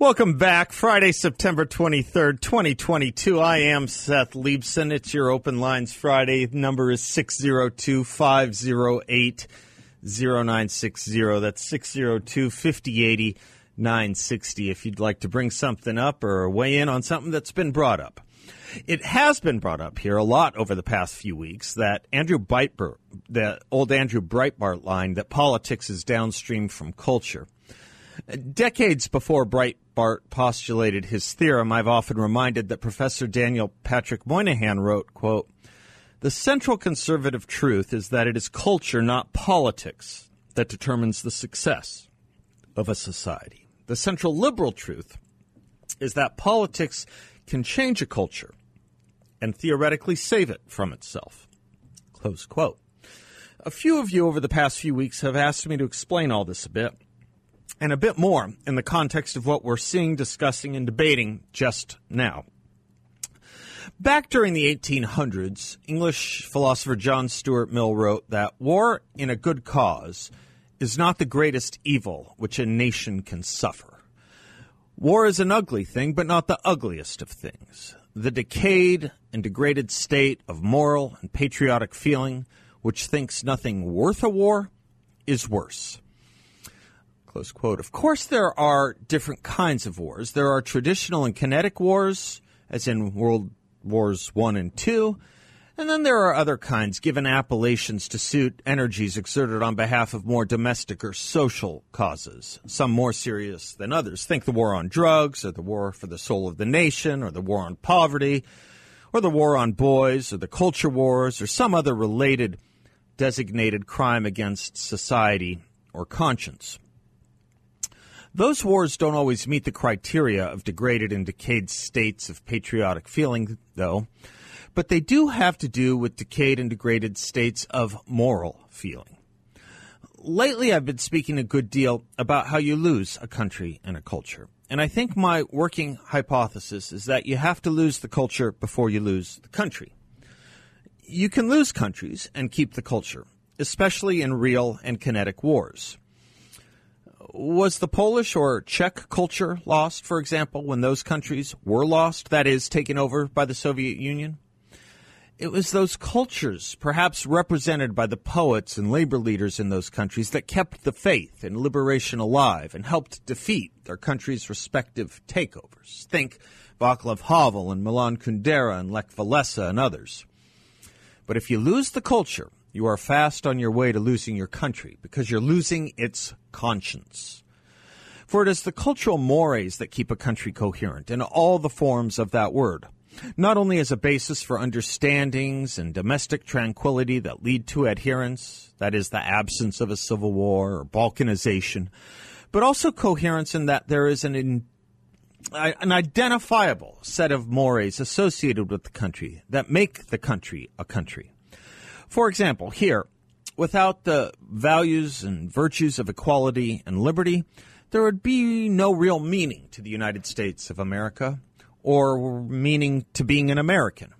Welcome back. Friday, September 23rd, 2022. I am Seth Leibsohn. It's your Open Lines Friday. Number is 602 508 0960. That's 602 5080 960 if you'd like to bring something up or weigh in on something that's been brought up. It has been brought up here a lot over the past few weeks that Andrew Breitbart, the old Andrew Breitbart line that politics is downstream from culture. Decades before Postulated his theorem, I've often reminded that Professor Daniel Patrick Moynihan wrote, quote, the central conservative truth is that it is culture, not politics, that determines the success of a society. The central liberal truth is that politics can change a culture and theoretically save it from itself. Close quote. A few of you over the past few weeks have asked me to explain all this a bit and a bit more in the context of what we're seeing, discussing, and debating just now. Back during the 1800s, English philosopher John Stuart Mill wrote that war in a good cause is not the greatest evil which a nation can suffer. War is an ugly thing, but not the ugliest of things. The decayed and degraded state of moral and patriotic feeling, which thinks nothing worth a war, is worse. Close quote. Of course, there are different kinds of wars. There are traditional and kinetic wars, as in World Wars One and Two, and then there are other kinds given appellations to suit energies exerted on behalf of more domestic or social causes, some more serious than others. Think the war on drugs, or the war for the soul of the nation, or the war on poverty, or the war on boys, or the culture wars, or some other related designated crime against society or conscience. Those wars don't always meet the criteria of degraded and decayed states of patriotic feeling, though, but they do have to do with decayed and degraded states of moral feeling. Lately, I've been speaking a good deal about how you lose a country and a culture. And I think my working hypothesis is that you have to lose the culture before you lose the country. You can lose countries and keep the culture, especially in real and kinetic wars was the Polish or Czech culture lost, for example, when those countries were lost, that is, taken over by the Soviet Union? It was those cultures, perhaps represented by the poets and labor leaders in those countries, that kept the faith in liberation alive and helped defeat their country's respective takeovers. Think Václav Havel and Milan Kundera and Lech Walesa and others. But if you lose the culture, you are fast on your way to losing your country because you're losing its conscience. For it is the cultural mores that keep a country coherent in all the forms of that word, not only as a basis for understandings and domestic tranquility that lead to adherence, that is, the absence of a civil war or balkanization, but also coherence in that there is an in, an identifiable set of mores associated with the country that make the country a country. For example, here, without the values and virtues of equality and liberty, there would be no real meaning to the United States of America or meaning to being an American.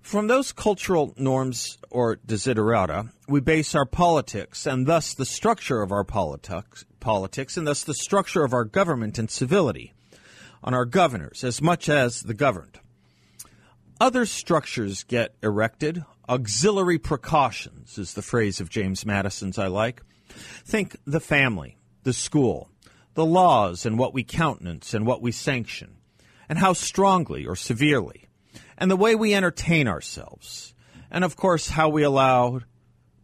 From those cultural norms or desiderata, we base our politics and thus the structure of our politics, politics and thus the structure of our government and civility on our governors as much as the governed. Other structures get erected Auxiliary precautions is the phrase of James Madison's I like. Think the family, the school, the laws and what we countenance and what we sanction, and how strongly or severely, and the way we entertain ourselves, and of course how we allow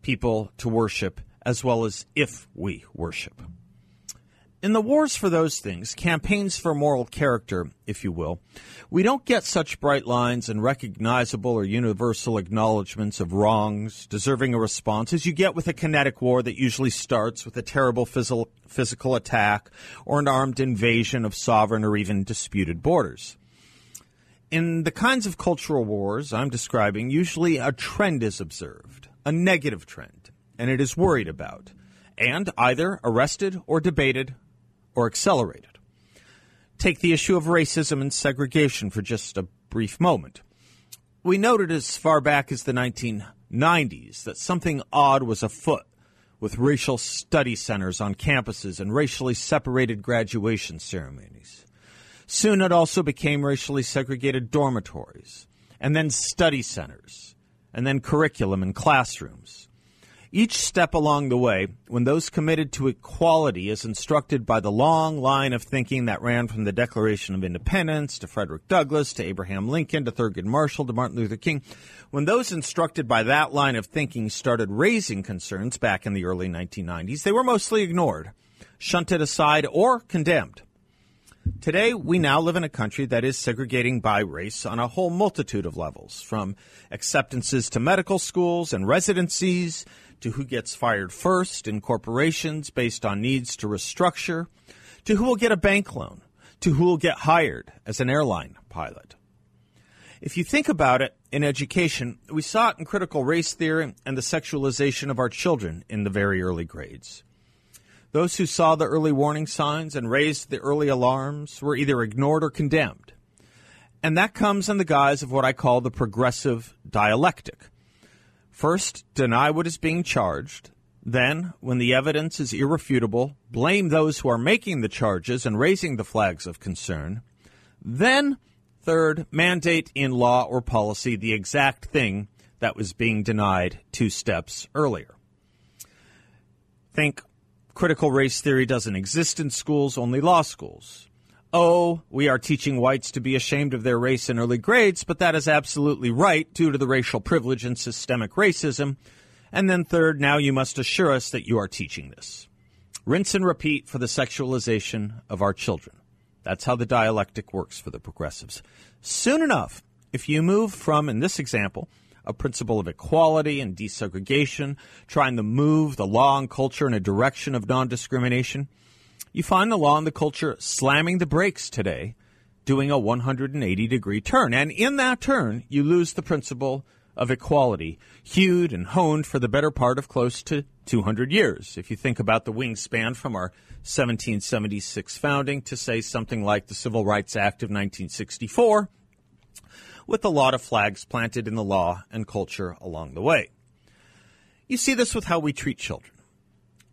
people to worship as well as if we worship. In the wars for those things, campaigns for moral character, if you will, we don't get such bright lines and recognizable or universal acknowledgments of wrongs deserving a response as you get with a kinetic war that usually starts with a terrible physical, physical attack or an armed invasion of sovereign or even disputed borders. In the kinds of cultural wars I'm describing, usually a trend is observed, a negative trend, and it is worried about, and either arrested or debated or accelerated. Take the issue of racism and segregation for just a brief moment. We noted as far back as the 1990s that something odd was afoot with racial study centers on campuses and racially separated graduation ceremonies. Soon it also became racially segregated dormitories, and then study centers, and then curriculum and classrooms. Each step along the way, when those committed to equality is instructed by the long line of thinking that ran from the Declaration of Independence to Frederick Douglass to Abraham Lincoln to Thurgood Marshall to Martin Luther King, when those instructed by that line of thinking started raising concerns back in the early 1990s, they were mostly ignored, shunted aside, or condemned. Today, we now live in a country that is segregating by race on a whole multitude of levels, from acceptances to medical schools and residencies to who gets fired first in corporations based on needs to restructure, to who will get a bank loan, to who will get hired as an airline pilot. If you think about it, in education, we saw it in critical race theory and the sexualization of our children in the very early grades. Those who saw the early warning signs and raised the early alarms were either ignored or condemned. And that comes in the guise of what I call the progressive dialectic First, deny what is being charged. Then, when the evidence is irrefutable, blame those who are making the charges and raising the flags of concern. Then, third, mandate in law or policy the exact thing that was being denied two steps earlier. Think critical race theory doesn't exist in schools, only law schools oh, we are teaching whites to be ashamed of their race in early grades, but that is absolutely right due to the racial privilege and systemic racism. And then third, now you must assure us that you are teaching this. Rinse and repeat for the sexualization of our children. That's how the dialectic works for the progressives. Soon enough, if you move from, in this example, a principle of equality and desegregation, trying to move the law and culture in a direction of non discrimination, you find the law and the culture slamming the brakes today, doing a 180 degree turn. And in that turn, you lose the principle of equality, hewed and honed for the better part of close to 200 years. If you think about the wingspan from our 1776 founding to say something like the Civil Rights Act of 1964, with a lot of flags planted in the law and culture along the way. You see this with how we treat children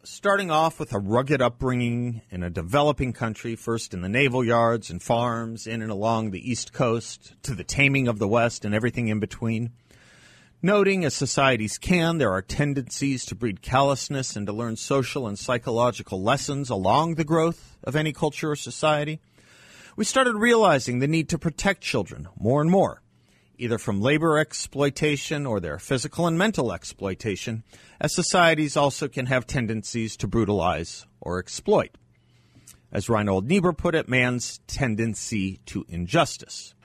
starting off with a rugged upbringing in a developing country, first in the naval yards and farms in and along the East Coast, to the taming of the West and everything in between. Noting, as societies can, there are tendencies to breed callousness and to learn social and psychological lessons along the growth of any culture or society, we started realizing the need to protect children more and more either from labor exploitation or their physical and mental exploitation, as societies also can have tendencies to brutalize or exploit. As Reinhold Niebuhr put it, man's tendency to injustice.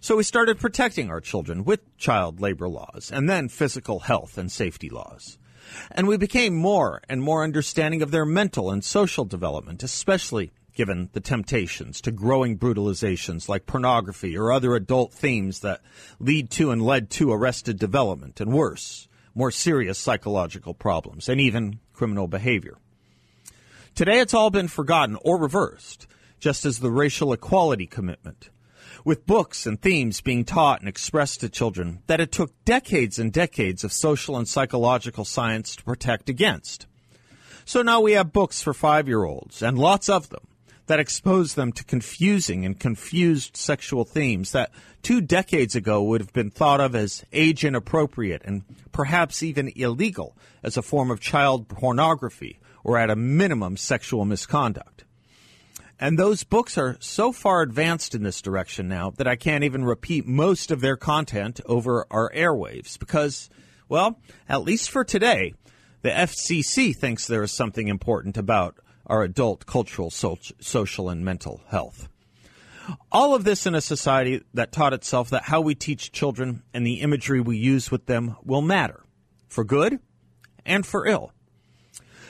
So we started protecting our children with child labor laws and then physical health and safety laws. And we became more and more understanding of their mental and social development, especially given the temptations to growing brutalizations like pornography or other adult themes that lead to and led to arrested development and worse, more serious psychological problems and even criminal behavior. Today it's all been forgotten or reversed, just as the racial equality commitment. With books and themes being taught and expressed to children that it took decades and decades of social and psychological science to protect against. So now we have books for five year olds, and lots of them, that expose them to confusing and confused sexual themes that two decades ago would have been thought of as age inappropriate and perhaps even illegal as a form of child pornography or at a minimum sexual misconduct. And those books are so far advanced in this direction now that I can't even repeat most of their content over our airwaves because, well, at least for today, the FCC thinks there is something important about our adult, cultural, social, and mental health. All of this in a society that taught itself that how we teach children and the imagery we use with them will matter, for good and for ill.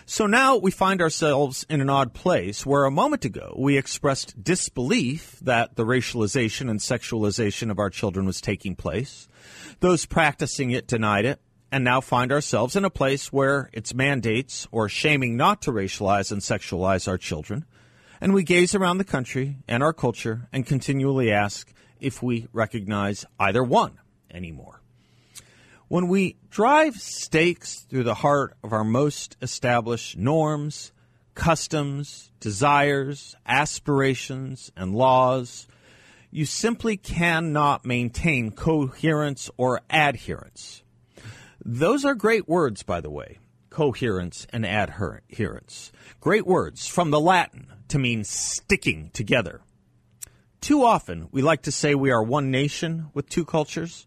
So now we find ourselves in an odd place where a moment ago we expressed disbelief that the racialization and sexualization of our children was taking place. Those practicing it denied it, and now find ourselves in a place where it's mandates or shaming not to racialize and sexualize our children. And we gaze around the country and our culture and continually ask if we recognize either one anymore. When we drive stakes through the heart of our most established norms, customs, desires, aspirations, and laws, you simply cannot maintain coherence or adherence. Those are great words, by the way coherence and adherence. Great words from the Latin to mean sticking together. Too often, we like to say we are one nation with two cultures.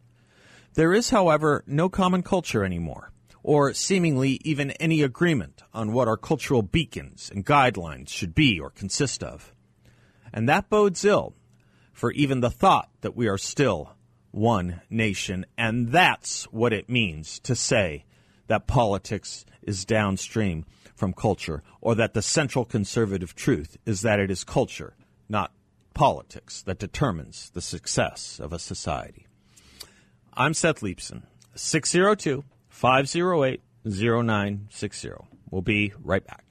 There is, however, no common culture anymore, or seemingly even any agreement on what our cultural beacons and guidelines should be or consist of. And that bodes ill for even the thought that we are still one nation. And that's what it means to say that politics is downstream from culture, or that the central conservative truth is that it is culture, not politics, that determines the success of a society. I'm Seth Leibsohn, 602 508 0960. We'll be right back.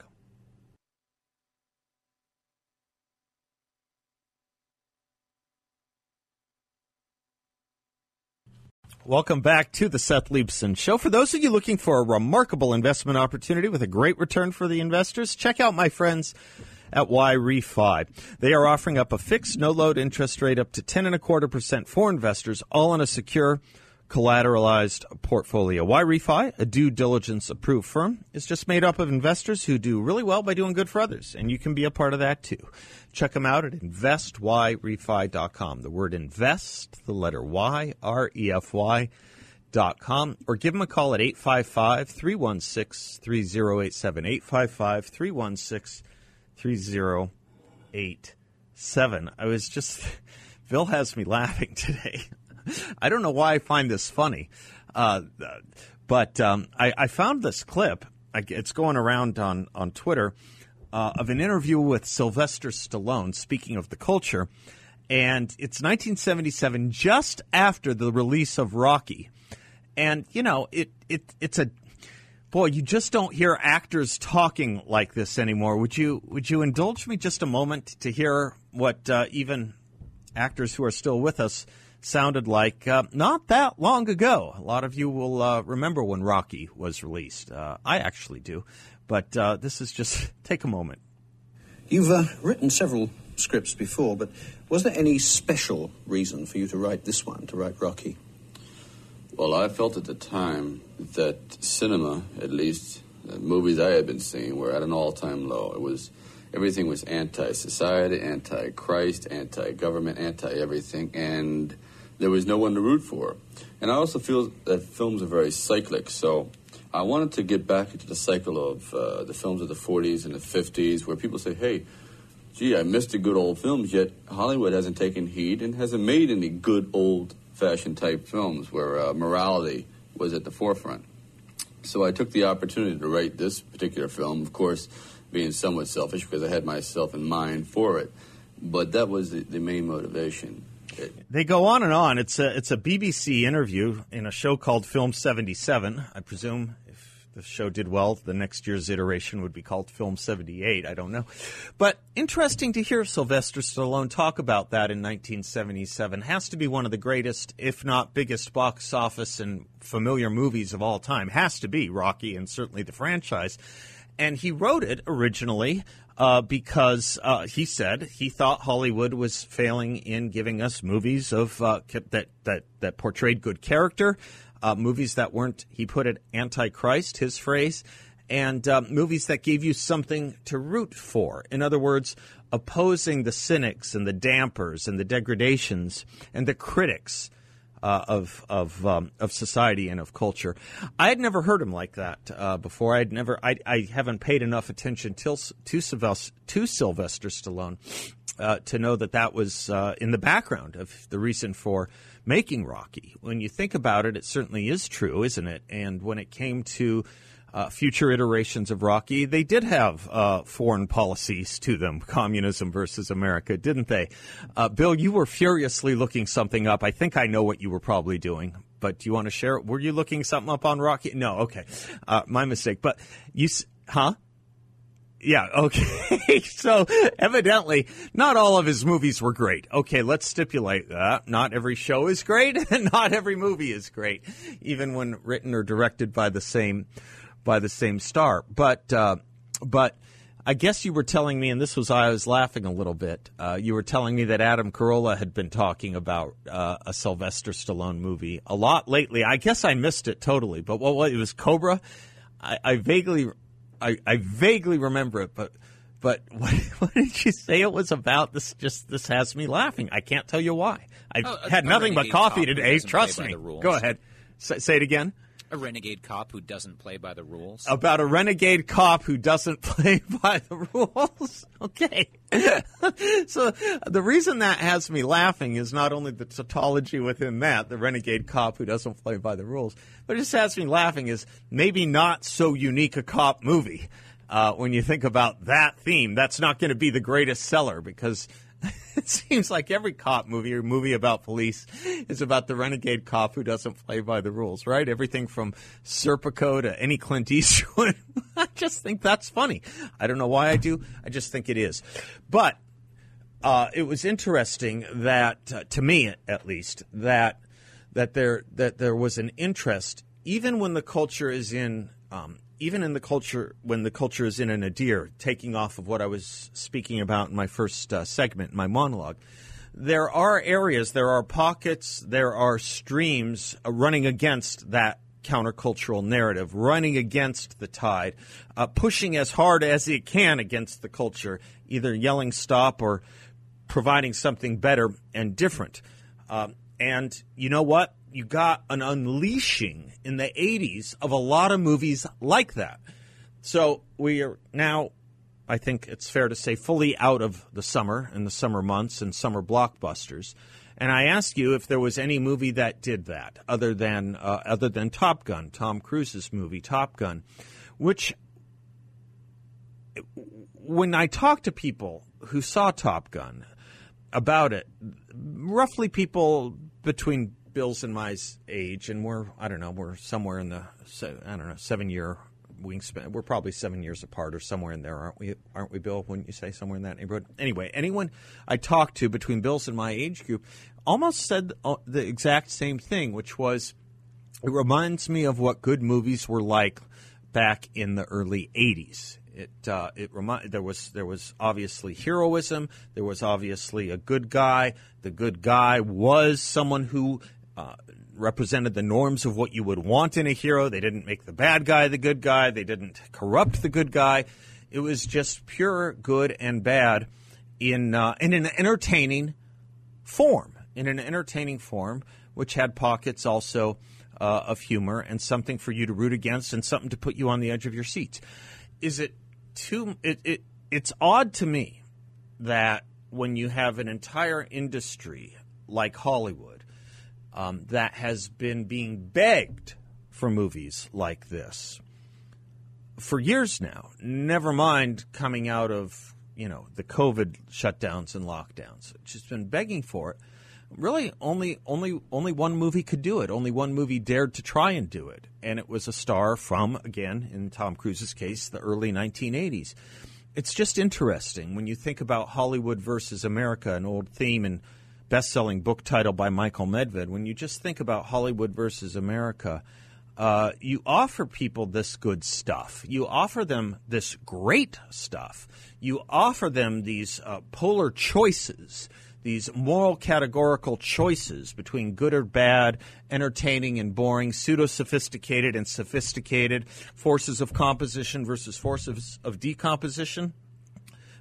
Welcome back to the Seth Leibsohn Show. For those of you looking for a remarkable investment opportunity with a great return for the investors, check out my friends at YRefy. They are offering up a fixed no load interest rate up to 10 and a quarter percent for investors, all in a secure collateralized portfolio. YRefy, a due diligence approved firm, is just made up of investors who do really well by doing good for others, and you can be a part of that too. Check them out at investyrefy.com. The word invest, the letter Y, R E F Y. Dot com, or give them a call at 855 316 3087. 855 316 3087. I was just, Phil has me laughing today. I don't know why I find this funny, uh, but um, I, I, found this clip. It's going around on, on Twitter uh, of an interview with Sylvester Stallone, speaking of the culture. And it's 1977, just after the release of Rocky. And, you know, it, it it's a boy, you just don't hear actors talking like this anymore. Would you would you indulge me just a moment to hear what uh, even actors who are still with us sounded like uh, not that long ago? A lot of you will uh, remember when Rocky was released. Uh, I actually do, but uh, this is just take a moment. You've uh, written several scripts before, but was there any special reason for you to write this one, to write Rocky? Well, I felt at the time that cinema, at least movies I had been seeing, were at an all-time low. It was everything was anti-society, anti-Christ, anti-government, anti-everything, and there was no one to root for. And I also feel that films are very cyclic, so I wanted to get back into the cycle of uh, the films of the 40s and the 50s, where people say, "Hey." Gee, I missed the good old films, yet Hollywood hasn't taken heed and hasn't made any good old fashioned type films where uh, morality was at the forefront. So I took the opportunity to write this particular film, of course, being somewhat selfish because I had myself in mind for it. But that was the, the main motivation. They go on and on. It's a it's a BBC interview in a show called Film 77. I presume the show did well, the next year's iteration would be called Film 78. I don't know. But interesting to hear Sylvester Stallone talk about that in 1977. Has to be one of the greatest, if not biggest, box office and familiar movies of all time. Has to be Rocky and certainly the franchise. And he wrote it originally uh, because uh, he said he thought Hollywood was failing in giving us movies of uh, that that that portrayed good character, uh, movies that weren't, he put it, antichrist, his phrase, and uh, movies that gave you something to root for. In other words, opposing the cynics and the dampers and the degradations and the critics Uh, of of um, of society and of culture. I had never heard him like that uh, before. I'd never. I, I haven't paid enough attention till, to Sylvester to Sylvester Stallone uh, to know that that was uh, in the background of the reason for making Rocky. When you think about it, it certainly is true, isn't it? And when it came to uh, future iterations of Rocky, they did have uh, foreign policies to them, communism versus America, didn't they? Uh, Bill, you were furiously looking something up. I think I know what you were probably doing, but do you want to share? Were you looking something up on Rocky? No, okay, uh, my mistake. But you, huh? Yeah, okay. so evidently, not all of his movies were great. Okay, let's stipulate that. Not every show is great, and not every movie is great, even when written or directed by the same by the same star. But uh, but I guess you were telling me, and this was I was laughing a little bit. Uh, you were telling me that Adam Carolla had been talking about uh, a Sylvester Stallone movie a lot lately. I guess I missed it totally. But what, what it was Cobra. I, I vaguely, I, I vaguely remember it, but but what, what, did you say it was about? This just this has me laughing. I can't tell you why. I've oh, had nothing but coffee today. Trust me. Go ahead. Say, say it again. A renegade cop who doesn't play by the rules. About a renegade cop who doesn't play by the rules. okay. so the reason that has me laughing is not only the tautology within that, the renegade cop who doesn't play by the rules, but it just has me laughing is maybe not so unique a cop movie. Uh, when you think about that theme, that's not going to be the greatest seller because it seems like every cop movie or movie about police is about the renegade cop who doesn't play by the rules, right? Everything from Serpico to any Clint Eastwood. I just think that's funny. I don't know why I do. I just think it is. But uh, it was interesting that, uh, to me at least, that that there that there was an interest, even when the culture is in um, even in the culture, when the culture is in a nadir, taking off of what I was speaking about in my first uh, segment, my monologue, there are areas, there are pockets, there are streams uh, running against that countercultural narrative, running against the tide, uh, pushing as hard as it can against the culture, either yelling stop or providing something better and different. Um, and you know what? you got an unleashing in the 80s of a lot of movies like that. So we are now, I think it's fair to say, fully out of the summer and the summer months and summer blockbusters. And I asked you if there was any movie that did that, other than uh, other than Top Gun, Tom Cruise's movie Top Gun, which when I talk to people who saw Top Gun about it, roughly people between Bill's and my age, and we're I don't know we're somewhere in the I don't know seven year wingspan. We're probably seven years apart or somewhere in there, aren't we? Aren't we, Bill? Wouldn't you say somewhere in that neighborhood? Anyway, anyone I talked to between Bill's and my age group almost said uh, the exact same thing, which was it reminds me of what good movies were like back in the early '80s. It uh, it remind there was there was obviously heroism. There was obviously a good guy. The good guy was someone who uh, represented the norms of what you would want in a hero. They didn't make the bad guy the good guy. They didn't corrupt the good guy. It was just pure good and bad in uh, in an entertaining form. In an entertaining form, which had pockets also uh, of humor and something for you to root against and something to put you on the edge of your seats. Is it too? It, it it's odd to me that when you have an entire industry like Hollywood um, that has been being begged for movies like this for years now. Never mind coming out of you know the COVID shutdowns and lockdowns. It's just been begging for it. Really, only only only one movie could do it. Only one movie dared to try and do it, and it was a star from again in Tom Cruise's case, the early 1980s. It's just interesting when you think about Hollywood versus America, an old theme and best selling book title by Michael Medved, when you just think about Hollywood versus America, uh, you offer people this good stuff. You offer them this great stuff. You offer them these uh, polar choices, these moral categorical choices between good or bad, entertaining and boring, pseudo sophisticated and sophisticated, forces of composition versus forces of decomposition.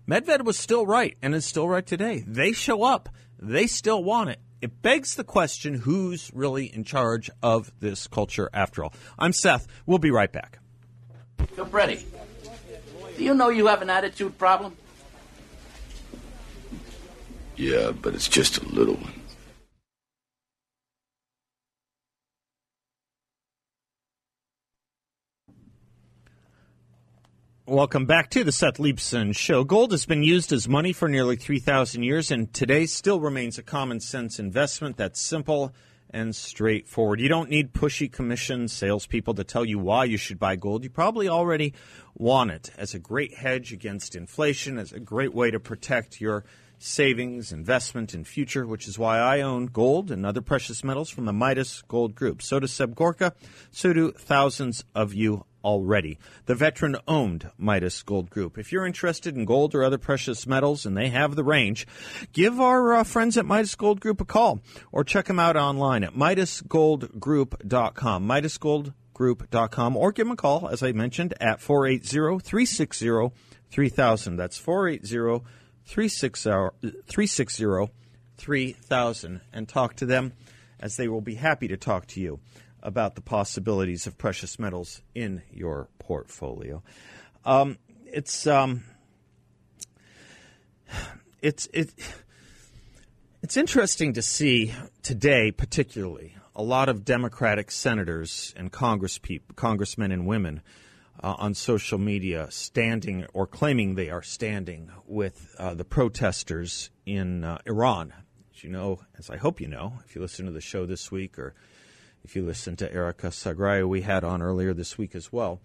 Medved was still right and is still right today. They show up they still want it. it begs the question who's really in charge of this culture after all. I'm Seth. We'll be right back. Cobretti, do you know you have an attitude problem? Yeah, but it's just a little one. Welcome back to the Seth Leibsohn Show. Gold has been used as money for nearly 3,000 years and today still remains a common sense investment that's simple and straightforward. You don't need pushy commission salespeople to tell you why you should buy gold. You probably already want it as a great hedge against inflation, as a great way to protect your savings, investment, and future, which is why I own gold and other precious metals from the Midas Gold Group. So does Seb Gorka. So do thousands of you already. The veteran owned Midas Gold Group. If you're interested in gold or other precious metals and they have the range, give our uh, friends at Midas Gold Group a call or check them out online at MidasGoldGroup.com. MidasGoldGroup.com or give them a call, as I mentioned, at 480 360 3000. That's 480 360 3000 and talk to them as they will be happy to talk to you about the possibilities of precious metals in your portfolio. Um, it's um, it's it, it's interesting to see today, particularly a lot of Democratic senators and Congress congressmen and women uh, on social media standing or claiming they are standing with uh, the protesters in uh, Iran. As you know, as I hope you know, if you listen to the show this week or if you listen to Erica Sagraya, we had on earlier this week as well.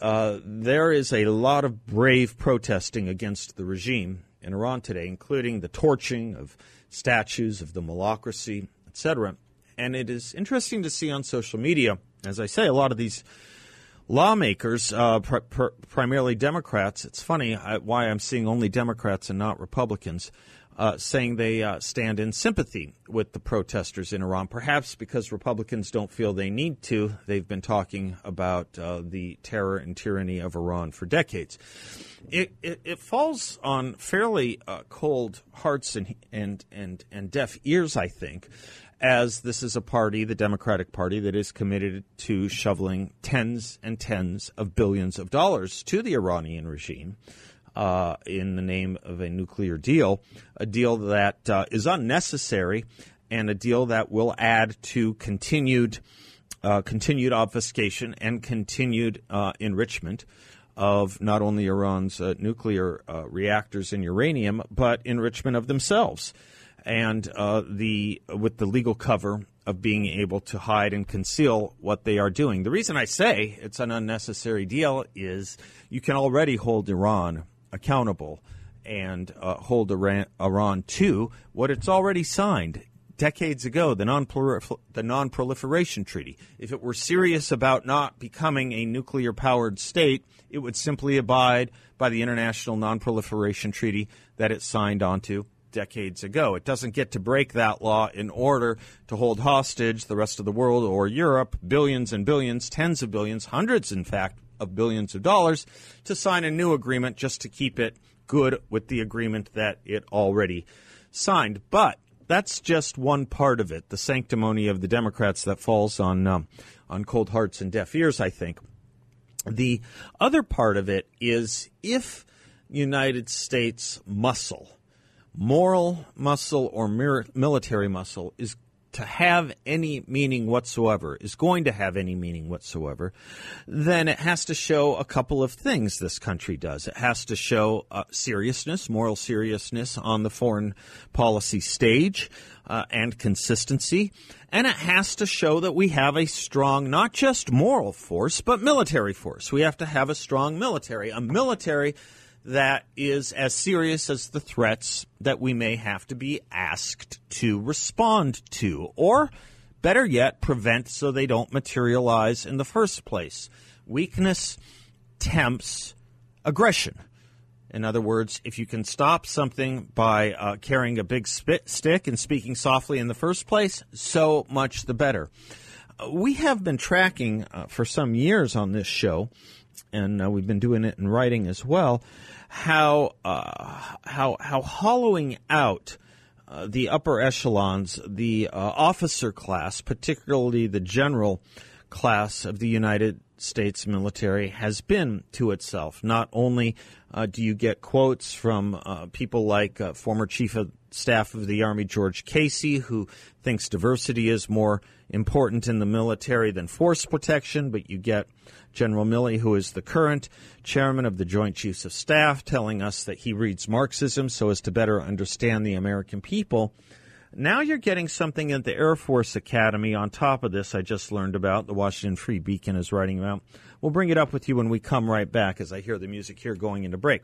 Uh, there is a lot of brave protesting against the regime in Iran today, including the torching of statues of the mullahcracy, etc. And it is interesting to see on social media, as I say, a lot of these lawmakers, uh, pr- pr- primarily Democrats. It's funny why I'm seeing only Democrats and not Republicans uh, saying they uh, stand in sympathy with the protesters in Iran, perhaps because Republicans don't feel they need to. They've been talking about uh, the terror and tyranny of Iran for decades. It, it, it falls on fairly uh, cold hearts and, and, and, and deaf ears, I think, as this is a party, the Democratic Party, that is committed to shoveling tens and tens of billions of dollars to the Iranian regime uh, in the name of a nuclear deal, a deal that uh, is unnecessary and a deal that will add to continued uh, continued obfuscation and continued uh, enrichment of not only Iran's uh, nuclear uh, reactors and uranium, but enrichment of themselves, and the with the legal cover of being able to hide and conceal what they are doing. The reason I say it's an unnecessary deal is you can already hold Iran accountable and uh, hold Iran, Iran to what it's already signed decades ago, the, non-prolifer- the non-proliferation treaty. If it were serious about not becoming a nuclear-powered state, it would simply abide by the international non-proliferation treaty that it signed onto decades ago. It doesn't get to break that law in order to hold hostage the rest of the world or Europe billions and billions, tens of billions, hundreds, in fact, of billions of dollars to sign a new agreement just to keep it good with the agreement that it already signed. But that's just one part of it, the sanctimony of the Democrats that falls on um, on cold hearts and deaf ears, I think. The other part of it is if United States muscle, moral muscle or military muscle, is to have any meaning whatsoever, is going to have any meaning whatsoever, then it has to show a couple of things this country does. It has to show uh, seriousness, moral seriousness on the foreign policy stage uh, and consistency. And it has to show that we have a strong, not just moral force, but military force. We have to have a strong military, a military that is as serious as the threats that we may have to be asked to respond to, or better yet, prevent so they don't materialize in the first place. Weakness tempts aggression. In other words, if you can stop something by uh, carrying a big spit stick and speaking softly in the first place, so much the better. Uh, we have been tracking uh, for some years on this show, and uh, we've been doing it in writing as well, how uh, how how hollowing out uh, the upper echelons, the uh, officer class, particularly the general class of the United States military, has been to itself. Not only uh, do you get quotes from uh, people like former Chief of Staff of the Army George Casey, who thinks diversity is more important in the military than force protection, but you get General Milley, who is the current chairman of the Joint Chiefs of Staff, telling us that he reads Marxism so as to better understand the American people. Now you're getting something at the Air Force Academy on top of this I just learned about, the Washington Free Beacon is writing about. We'll bring it up with you when we come right back as I hear the music here going into break.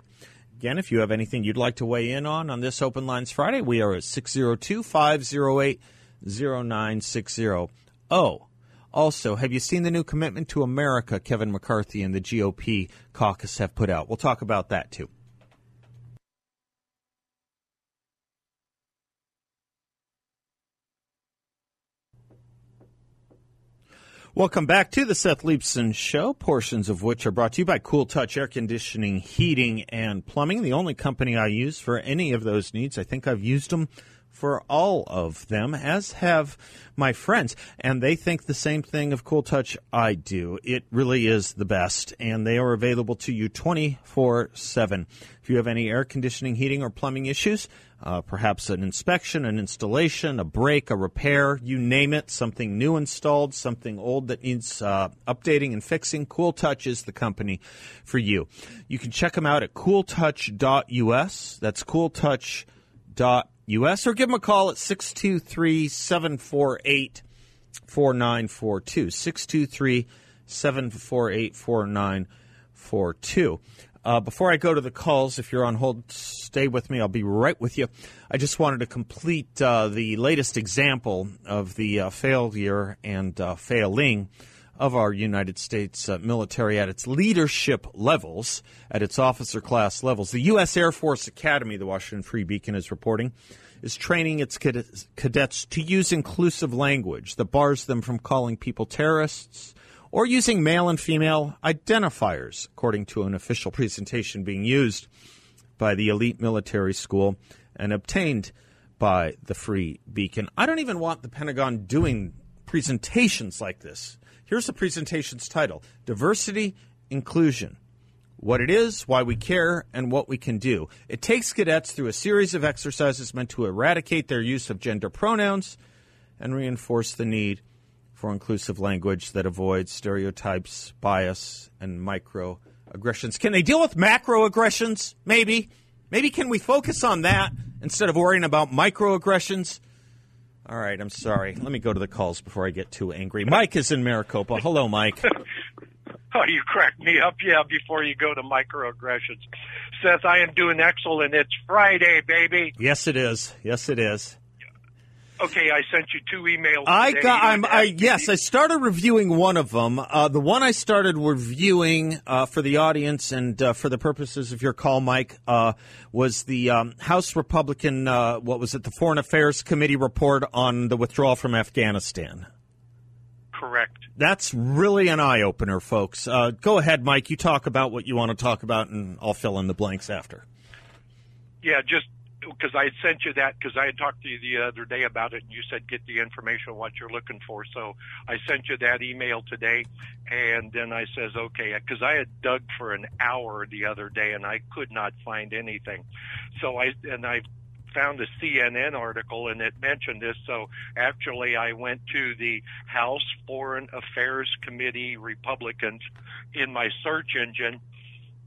Again, if you have anything you'd like to weigh in on on this Open Lines Friday, we are at 602 508 0960. Oh, also, have you seen the new commitment to America Kevin McCarthy and the GOP caucus have put out? We'll talk about that too. Welcome back to the Seth Leibsohn Show, portions of which are brought to you by Cool Touch Air Conditioning, Heating, and Plumbing, the only company I use for any of those needs. I think I've used them for all of them, as have my friends. And they think the same thing of Cool Touch I do. It really is the best, and they are available to you 24 7. If you have any air conditioning, heating, or plumbing issues, uh, perhaps an inspection, an installation, a break, a repair, you name it, something new installed, something old that needs uh, updating and fixing, Cool Touch is the company for you. You can check them out at cooltouch.us. That's cooltouch.us US or give them a call at 623 748 4942. 623 748 4942. Uh, before I go to the calls, if you're on hold, stay with me. I'll be right with you. I just wanted to complete uh, the latest example of the uh, failure and uh, failing of our United States uh, military at its leadership levels, at its officer class levels. The U.S. Air Force Academy, the Washington Free Beacon is reporting, is training its cadets to use inclusive language that bars them from calling people terrorists or using male and female identifiers, according to an official presentation being used by the elite military school and obtained by the Free Beacon. I don't even want the Pentagon doing presentations like this. Here's the presentation's title Diversity, Inclusion What it is, why we care, and what we can do. It takes cadets through a series of exercises meant to eradicate their use of gender pronouns and reinforce the need for inclusive language that avoids stereotypes, bias, and microaggressions. Can they deal with macroaggressions? Maybe. Maybe can we focus on that instead of worrying about microaggressions? All right, I'm sorry. Let me go to the calls before I get too angry. Mike is in Maricopa. Hello, Mike. oh, you crack me up, yeah, before you go to microaggressions. Seth, I am doing excellent. It's Friday, baby. Yes, it is. Yes, it is. Okay, I sent you two emails. I got. I'm. I yes, I started reviewing one of them. Uh, the one I started reviewing uh, for the audience and uh, for the purposes of your call, Mike, uh, was the um, House Republican. Uh, what was it? The Foreign Affairs Committee report on the withdrawal from Afghanistan. Correct. That's really an eye opener, folks. Uh, go ahead, Mike. You talk about what you want to talk about, and I'll fill in the blanks after. Yeah, just because I had sent you that because I had talked to you the other day about it, and you said get the information what you're looking for. So I sent you that email today, and then I says okay because I had dug for an hour the other day and I could not find anything. So I and I found a CNN article and it mentioned this. So actually, I went to the House Foreign Affairs Committee Republicans in my search engine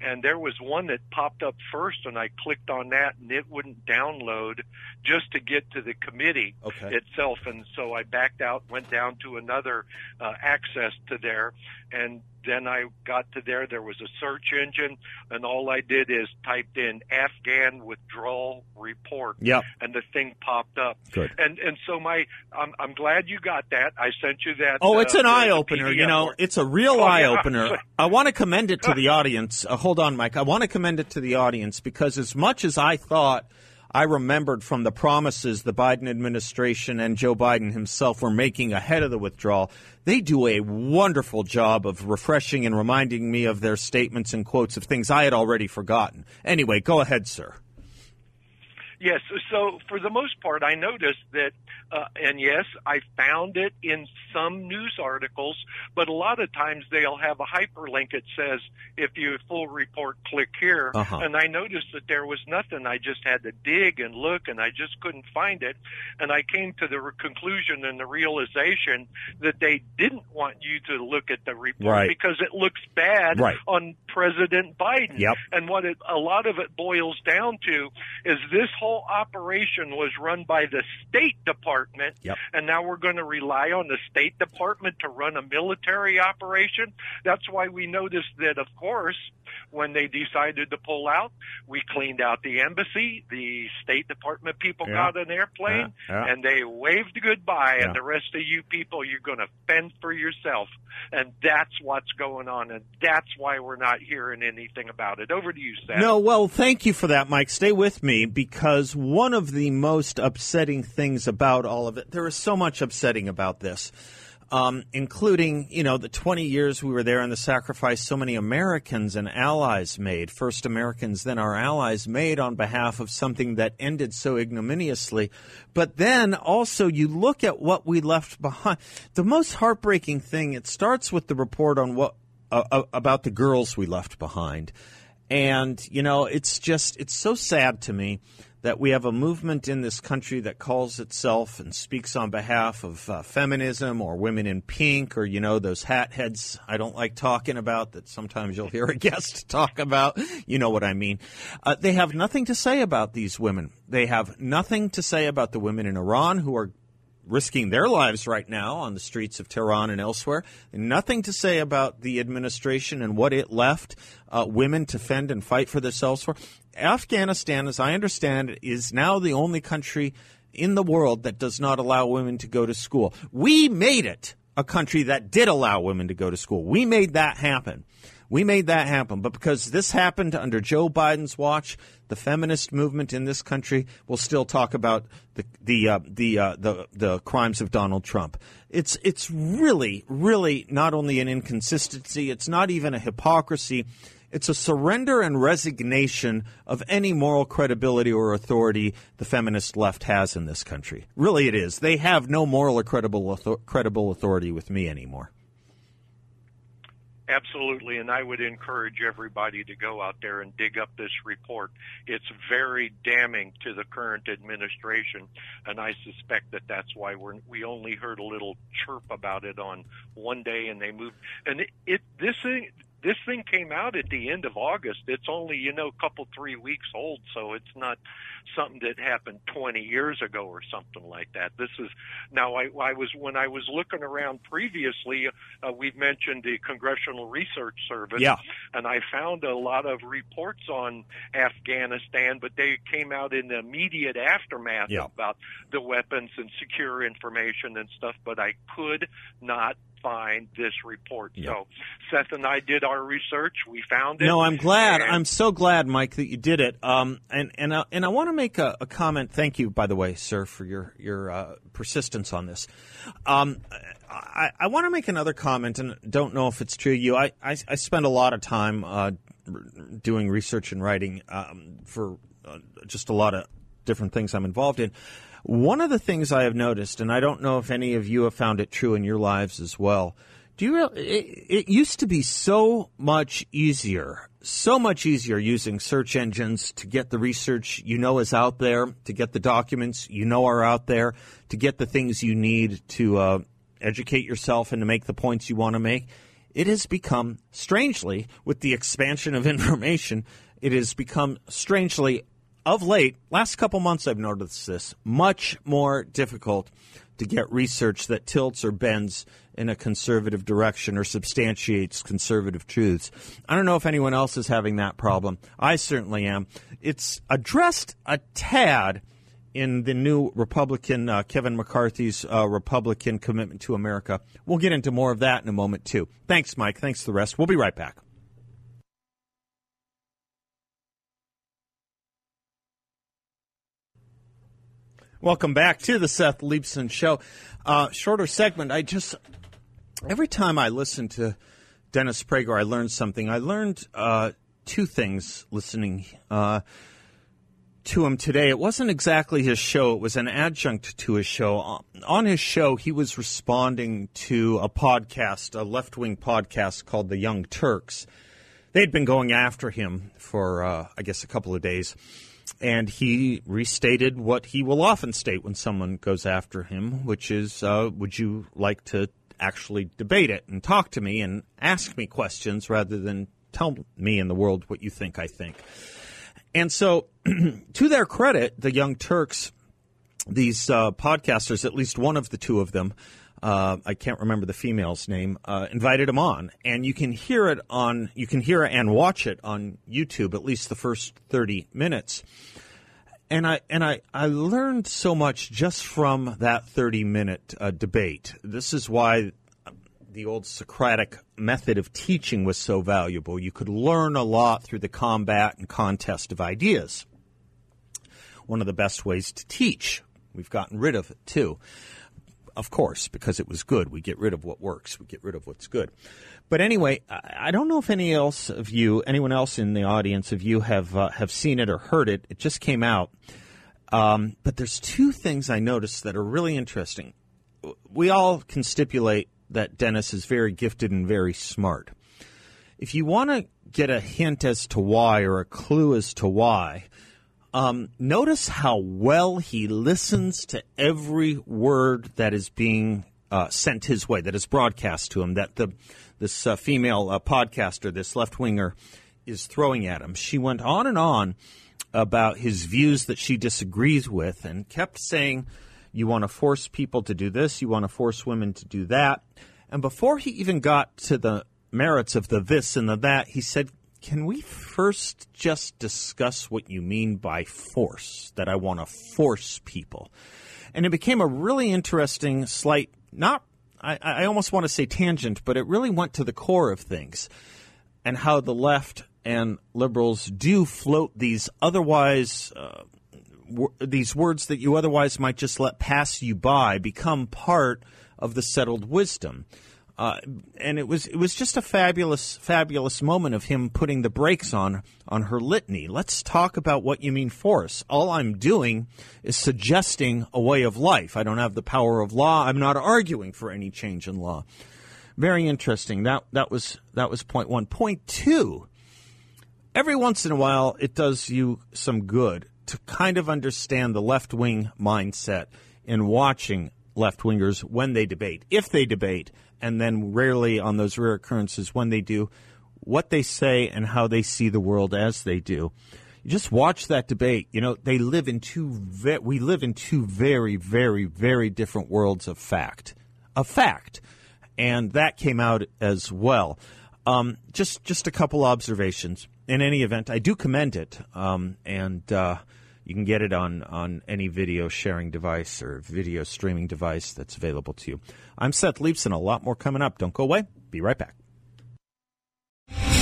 and there was one that popped up first and I clicked on that and it wouldn't download just to get to the committee okay. itself and so I backed out went down to another uh, access to there and then I got to there there was a search engine and all I did is typed in Afghan withdrawal report yep. and the thing popped up Good. and and so my I'm I'm glad you got that I sent you that Oh it's uh, an eye opener. you know it's a real Oh, eye yeah. opener I want to commend it to the audience uh, hold on Mike I want to commend it to the audience because as much as I thought I remembered from the promises the Biden administration and Joe Biden himself were making ahead of the withdrawal. They do a wonderful job of refreshing and reminding me of their statements and quotes of things I had already forgotten. Anyway, go ahead, sir. Yes. So for the most part, I noticed that, uh, and yes, I found it in some news articles, but a lot of times they'll have a hyperlink. It says, if you full report, click here. Uh-huh. And I noticed that there was nothing. I just had to dig and look and I just couldn't find it. And I came to the conclusion and the realization that they didn't want you to look at the report Right. because it looks bad Right. on President Biden. Yep. And what it, a lot of it boils down to is this whole operation was run by the State Department, Yep. and now we're going to rely on the State Department to run a military operation. That's why we noticed that, of course, when they decided to pull out, we cleaned out the embassy. The State Department people Yeah. got an airplane, Yeah, yeah. and they waved goodbye. Yeah. And the rest of you people, you're going to fend for yourself. And that's what's going on, and that's why we're not hearing anything about it. Over to you, Seth. No, well, thank you for that, Mike. Stay with me because one of the most upsetting things about all of it, there is so much upsetting about this, um, including, you know, the 20 years we were there and the sacrifice so many Americans and allies made, first Americans, then our allies made on behalf of something that ended so ignominiously. But then also you look at what we left behind. The most heartbreaking thing, it starts with the report on what, uh, uh, about the girls we left behind. And, you know, it's just, it's so sad to me that we have a movement in this country that calls itself and speaks on behalf of uh, feminism or women in pink or, you know, those hat heads I don't like talking about that sometimes you'll hear a guest talk about. You know what I mean. Uh, they have nothing to say about these women. They have nothing to say about the women in Iran who are risking their lives right now on the streets of Tehran and elsewhere. Nothing to say about the administration and what it left uh, women to fend and fight for themselves for. Afghanistan, as I understand it, is now the only country in the world that does not allow women to go to school. We made it a country that did allow women to go to school. We made that happen. We made that happen. But because this happened under Joe Biden's watch, the feminist movement in this country will still talk about the the uh, the, uh, the the crimes of Donald Trump. It's it's really really not only an inconsistency. It's not even a hypocrisy. It's a surrender and resignation of any moral credibility or authority the feminist left has in this country. Really, it is. They have no moral or credible credible authority with me anymore. Absolutely, and I would encourage everybody to go out there and dig up this report. It's very damning to the current administration, and I suspect that that's why we're, we only heard a little chirp about it on one day, and they moved. And it, it this thing this thing came out at the end of August. It's only you know a couple three weeks old, so it's not something that happened 20 years ago or something like that. This is now I, I was when I was looking around previously. Uh, we've mentioned the Congressional Research Service, Yeah. and I found a lot of reports on Afghanistan, but they came out in the immediate aftermath Yeah. about the weapons and secure information and stuff. But I could not find this report. Yeah. So Seth and I did our research. We found it. No, I'm glad. I'm so glad, Mike, that you did it. Um, and and uh, and I want to make a, a comment. Thank you, by the way, sir, for your your uh, persistence on this. Um, I, I want to make another comment, and don't know if it's true. You, I I, I spend a lot of time uh, doing research and writing um, for uh, just a lot of different things I'm involved in. One of the things I have noticed, and I don't know if any of you have found it true in your lives as well. Do you real? It, it used to be so much easier, so much easier using search engines to get the research you know is out there, to get the documents you know are out there, to get the things you need to uh, educate yourself and to make the points you want to make. It has become, strangely, with the expansion of information, it has become strangely of late, last couple months I've noticed this, much more difficult to get research that tilts or bends in a conservative direction or substantiates conservative truths. I don't know if anyone else is having that problem. I certainly am. It's addressed a tad in the new Republican, uh, Kevin McCarthy's uh, Republican commitment to America. We'll get into more of that in a moment, too. Thanks, Mike. Thanks the rest. We'll be right back. Welcome back to the Seth Leibsohn Show. Uh, shorter segment. I just every time I listen to Dennis Prager, I learn something. I learned uh, two things listening. Uh, to him today. It wasn't exactly his show, it was an adjunct to his show. On his show, he was responding to a podcast, a left wing podcast called The Young Turks. They'd been going after him for, uh, I guess, a couple of days. And he restated what he will often state when someone goes after him, which is, uh, Would you like to actually debate it and talk to me and ask me questions rather than tell me in the world what you think I think? And so, to their credit, the Young Turks, these uh, podcasters, at least one of the two of them, uh, I can't remember the female's name, uh, invited him on, and you can hear it on, you can hear and watch it on YouTube, at least the first thirty minutes. And I and I, I learned so much just from that thirty minute uh, debate. This is why the old Socratic method of teaching was so valuable. You could learn a lot through the combat and contest of ideas. One of the best ways to teach. We've gotten rid of it too. Of course, because it was good. We get rid of what works. We get rid of what's good. But anyway, I don't know if any else of you, anyone else in the audience of you, have uh, have seen it or heard it. It just came out. Um, but there's two things I noticed that are really interesting. We all can stipulate that Dennis is very gifted and very smart. If you want to get a hint as to why or a clue as to why, um, notice how well he listens to every word that is being uh, sent his way, that is broadcast to him, that the this uh, female uh, podcaster, this left winger, is throwing at him. She went on and on about his views that she disagrees with, and kept saying you want to force people to do this. You want to force women to do that. And before he even got to the merits of the this and the that, he said, Can we first just discuss what you mean by force? That I want to force people. And it became a really interesting, slight, not, I, I almost want to say tangent, but it really went to the core of things and how the left and liberals do float these otherwise. Uh, these words that you otherwise might just let pass you by become part of the settled wisdom. Uh, and it was it was just a fabulous fabulous moment of him putting the brakes on on her litany. Let's talk about what you mean force. All I'm doing is suggesting a way of life. I don't have the power of law. I'm not arguing for any change in law. Very interesting. That that was that was point one. Point two. Every once in a while, it does you some good to kind of understand the left wing mindset in watching left wingers when they debate, if they debate, and then rarely on those rare occurrences when they do, what they say and how they see the world as they do. You just watch that debate. You know, they live in two. Ve- we live in two very, very, very different worlds of fact. Of fact, and that came out as well. Um, just, just a couple observations. In any event, I do commend it, um, and. Uh, you can get it on, on any video sharing device or video streaming device that's available to you. I'm Seth Leibsohn. A lot more coming up. Don't go away. Be right back.